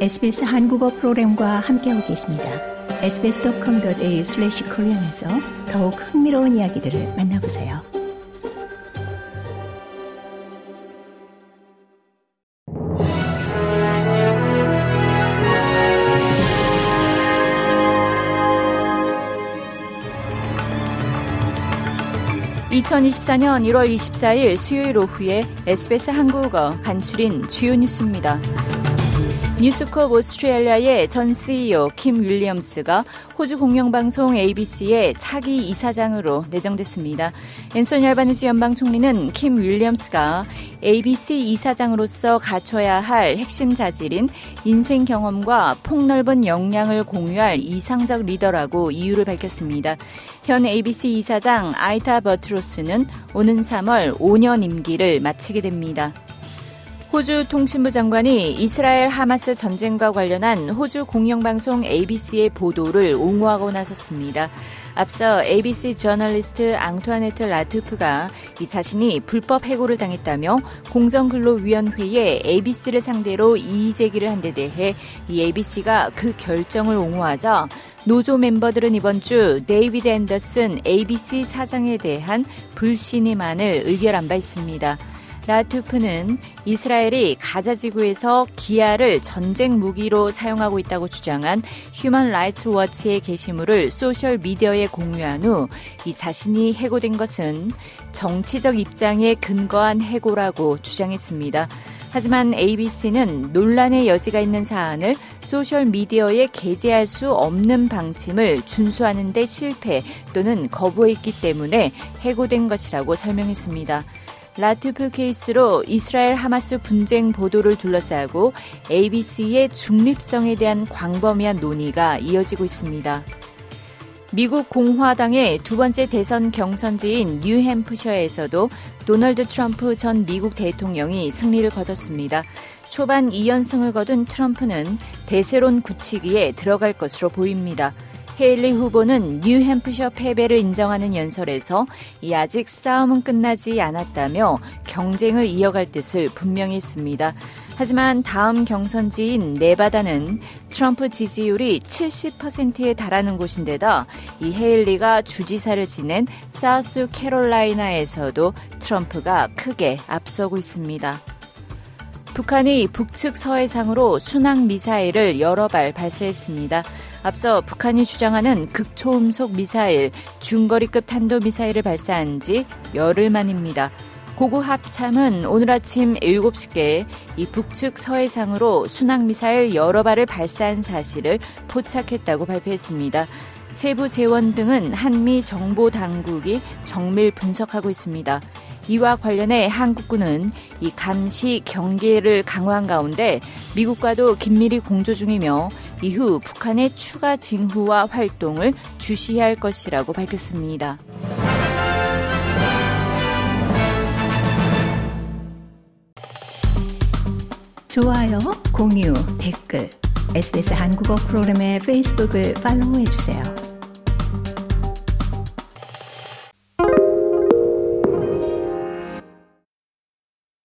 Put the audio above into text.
SBS 한국어 프로그램과 함께하고 계십니다. sbs.com.au/korean에서 더욱 흥미로운 이야기들을 만나보세요. (2024년 1월 24일) 수요일 오후에 SBS 한국어 간추린 주요 뉴스입니다. 뉴스컵 오스트레일리아의 전 CEO 킴 윌리엄스가 호주 공영방송 ABC의 차기 이사장으로 내정됐습니다. 앤소니 알바니지 연방 총리는 킴 윌리엄스가 ABC 이사장으로서 갖춰야 할 핵심 자질인 인생 경험과 폭넓은 역량을 공유할 이상적 리더라고 이유를 밝혔습니다. 현 ABC 이사장 아이타 버트로스는 오는 3월 5년 임기를 마치게 됩니다. 호주 통신부 장관이 이스라엘 하마스 전쟁과 관련한 호주 공영방송 ABC의 보도를 옹호하고 나섰습니다. 앞서 ABC 저널리스트 앙투아네트 라투프가 이 자신이 불법 해고를 당했다며 공정근로위원회에 ABC를 상대로 이의 제기를 한 데 대해 이 ABC가 그 결정을 옹호하자 노조 멤버들은 이번 주 데이비드 앤더슨 ABC 사장에 대한 불신임안을 의결한 바 있습니다. 라투프는 이스라엘이 가자 지구에서 기아를 전쟁 무기로 사용하고 있다고 주장한 휴먼 라이츠 워치의 게시물을 소셜 미디어에 공유한 후 이 자신이 해고된 것은 정치적 입장에 근거한 해고라고 주장했습니다. 하지만 ABC는 논란의 여지가 있는 사안을 소셜 미디어에 게재할 수 없는 방침을 준수하는 데 실패 또는 거부했기 때문에 해고된 것이라고 설명했습니다. 라투프 케이스로 이스라엘 하마스 분쟁 보도를 둘러싸고 ABC의 중립성에 대한 광범위한 논의가 이어지고 있습니다. 미국 공화당의 두 번째 대선 경선지인 뉴햄프셔에서도 도널드 트럼프 전 미국 대통령이 승리를 거뒀습니다. 초반 2연승을 거둔 트럼프는 대세론 굳히기에 들어갈 것으로 보입니다. 헤일리 후보는 뉴햄프셔 패배를 인정하는 연설에서 이 아직 싸움은 끝나지 않았다며 경쟁을 이어갈 뜻을 분명히 했습니다. 하지만 다음 경선지인 네바다는 트럼프 지지율이 70%에 달하는 곳인데다 이 헤일리가 주지사를 지낸 사우스 캐롤라이나에서도 트럼프가 크게 앞서고 있습니다. 북한이 북측 서해상으로 순항 미사일을 여러 발 발사했습니다. 앞서 북한이 주장하는 극초음속 미사일, 중거리급 탄도미사일을 발사한 지 열흘 만입니다. 고구 합참은 오늘 아침 7시께 이 북측 서해상으로 순항미사일 여러 발을 발사한 사실을 포착했다고 발표했습니다. 세부 재원 등은 한미 정보 당국이 정밀 분석하고 있습니다. 이와 관련해 한국군은 이 감시 경계를 강화한 가운데 미국과도 긴밀히 공조 중이며 이후 북한의 추가 징후와 활동을 주시할 것이라고 밝혔습니다. 좋아요, 공유, 댓글, SBS 한국어 프로그램의 페이스북을 팔로우해 주세요.